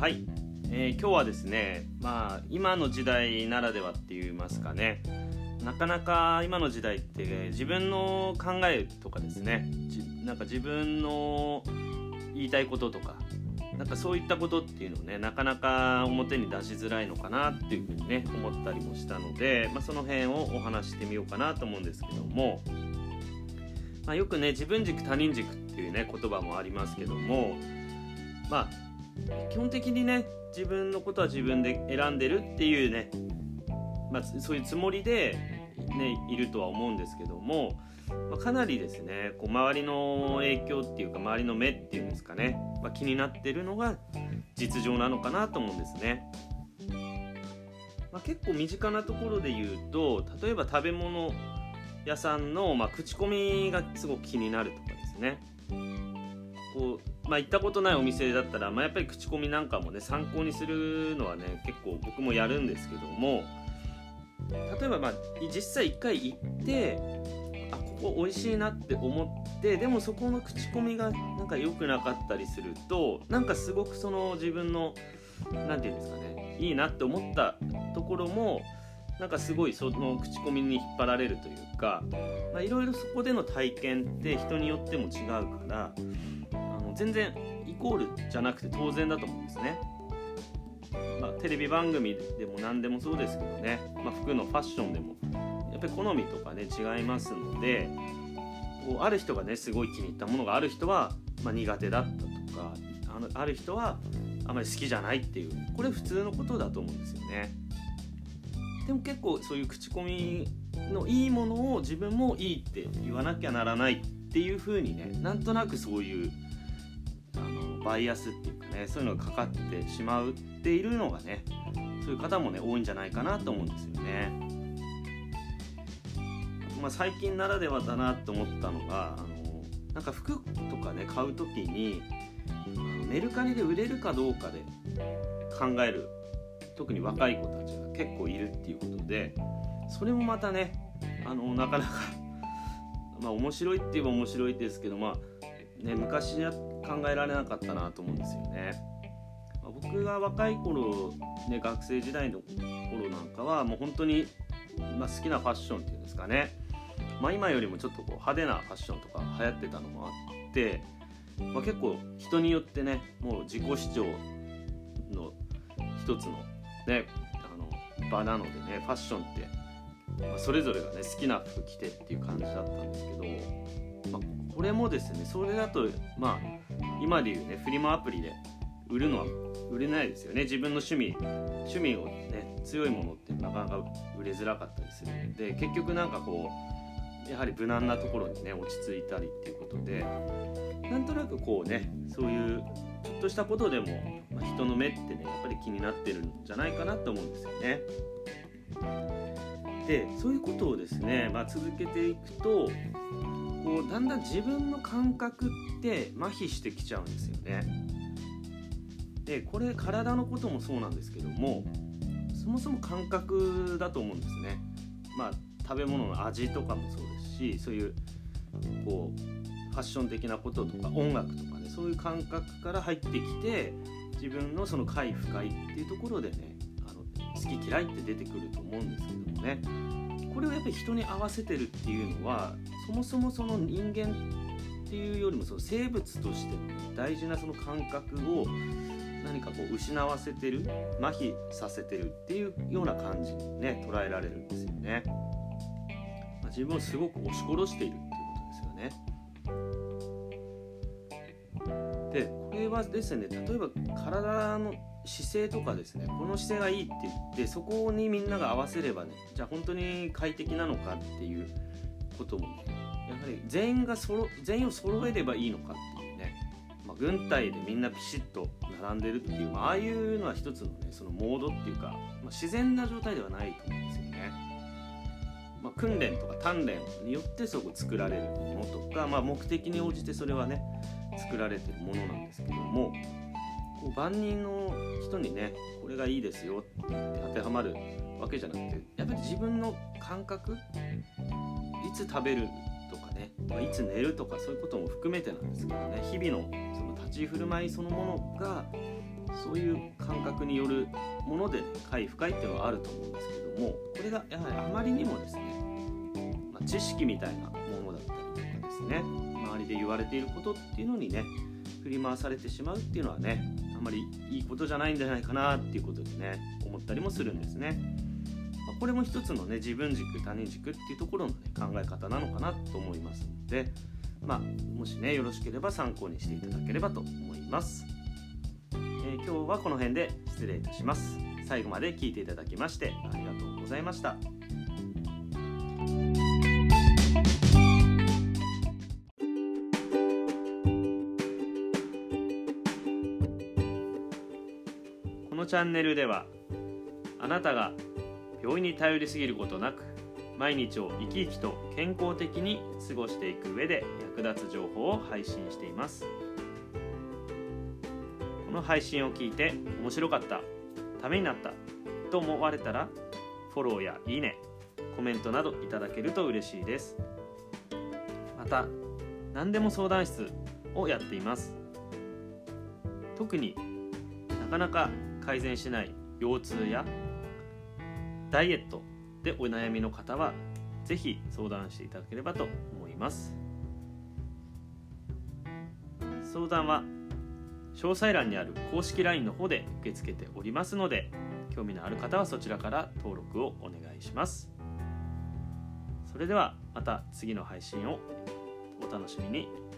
はい、えー今日はですねまあ今の時代ならではって言いますかね。なかなか今の時代って自分の考えとかですね。じなんか自分の言いたいこととかなんかそういったことっていうのをねなかなか表に出しづらいのかなっていうふうにね思ったりもしたので、まあ、その辺をお話ししてみようかなと思うんですけども、まあ、よくね自分軸他人軸っていうね言葉もありますけども。まあ基本的にね自分のことは自分で選んでるっていうね、まあ、そういうつもりで、ね、いるとは思うんですけども、まあ、かなりですねこう周りの影響っていうか周りの目っていうんですかね、まあ、気になってるのが実情なのかなと思うんですね。まあ、結構身近なところで言うと例えば食べ物屋さんの、ま、口コミがすごく気になるとかですねこう、まあ、行ったことないお店だったら、まあ、やっぱり口コミなんかもね参考にするのはね結構僕もやるんですけども例えば、まあ、実際1回行ってあここ美味しいなって思ってでもそこの口コミがなんか良くなかったりするとなんかすごくその自分の何て言うんですかねいいなって思ったところもなんかすごいその口コミに引っ張られるというかいろいろそこでの体験って人によっても違うから全然イコールじゃなくて当然だと思うんですね。まあ、テレビ番組でも何でもそうですけどね、まあ、服のファッションでもやっぱり好みとかね違いますのでこうある人がねすごい気に入ったものがある人は、まあ、苦手だったとかあのある人はあまり好きじゃないっていうこれ普通のことだと思うんですよね。でも結構そういう口コミのいいものを自分もいいって言わなきゃならないっていう風にねなんとなくそういうバイアスっていうかねそういうのがかかってしまうっているのがねそういう方もね多いんじゃないかなと思うんですよね。まあ、最近ならではだなと思ったのがあのなんか服とかね買う時にメルカリで売れるかどうかで考える特に若い子たちが結構いるっていうことでそれもまたねあのなかなか まあ面白いって言えば面白いですけどまあね昔は考えられなかったなと思うんですよね。ま僕が若い頃ね学生時代の頃なんかはもう本当に、まあ、好きなファッションっていうんですかね、まあ、今よりもちょっとこう派手なファッションとか流行ってたのもあって、まあ、結構人によってねもう自己主張の一つのねあの場なのでねファッションって、まあ、それぞれがね好きな服着てっていう感じだったんですけど、これもですねそれだとまあ今でいうねフリマアプリで売るのは売れないですよね自分の趣味趣味をね強いものってなかなか売れづらかったりするので結局なんかこうやはり無難なところにね落ち着いたりっていうことでなんとなくこうねそういうちょっとしたことでも、まあ、人の目ってねやっぱり気になってるんじゃないかなと思うんですよね。でそういうことをですね、まあ、続けていくとこうだんだん自分の感覚って麻痺してきちゃうんですよね。でこれ体のこともそうなんですけどもそもそも感覚だと思うんですね。まあ食べ物の味とかもそうですしそういうこうファッション的なこととか音楽とかねそういう感覚から入ってきて自分のその快不快っていうところでね好き嫌いって出てくると思うんですけどもねこれをやっぱり人に合わせてるっていうのはそもそもその人間っていうよりもその生物としての大事なその感覚を何かこう失わせてる麻痺させてるっていうような感じにね捉えられるんですよね。まあ自分をすごく押し殺しているっていうことですよね。でこれはですね例えば体の姿勢とかですねこの姿勢がいいって言ってそこにみんなが合わせればねじゃあ本当に快適なのかっていうこともねやはり全員がそろ全員を揃えればいいのかっていうね、まあ、軍隊でみんなピシッと並んでるっていう、まああいうのは一つのねそのモードっていうか、まあ、自然な状態ではないと思うんですよね。ま、訓練とか鍛錬によってそこ作られるものとか、まあ、目的に応じてそれはね作られてるものなんですけども万人の人にねこれがいいですよって当てはまるわけじゃなくてやっぱり自分の感覚いつ食べるとかね、まあ、いつ寝るとかそういうことも含めてなんですけどね日々のその立ち居振る舞いそのものがそういう感覚によるもので快不快っていうのはあると思うんですけどもこれがやはりあまりにもですね、まあ、知識みたいなものだったりとかですね周りで言われていることっていうのにね振り回されてしまうっていうのはねあまりいいことじゃないんじゃないかなっていうことでね思ったりもするんですね。まあ、これも一つのね自分軸他人軸っていうところの、ね、考え方なのかなと思いますので、まあ、もしねよろしければ参考にしていただければと思います。えー、今日はこの辺で失礼いたします。最後まで聞いていただきましてありがとうございました。このチャンネルではあなたが病院に頼りすぎることなく毎日を生き生きと健康的に過ごしていく上で役立つ情報を配信しています。この配信を聞いて面白かったためになったと思われたらフォローやいいねコメントなどいただけると嬉しいです。また何でも相談室をやっています。特になかなか改善しない腰痛やダイエットでお悩みの方は是非相談していただければと思います。相談は詳細欄にある公式 LINE の方で受け付けておりますので興味のある方はそちらから登録をお願いします。それではまた次の配信をお楽しみに。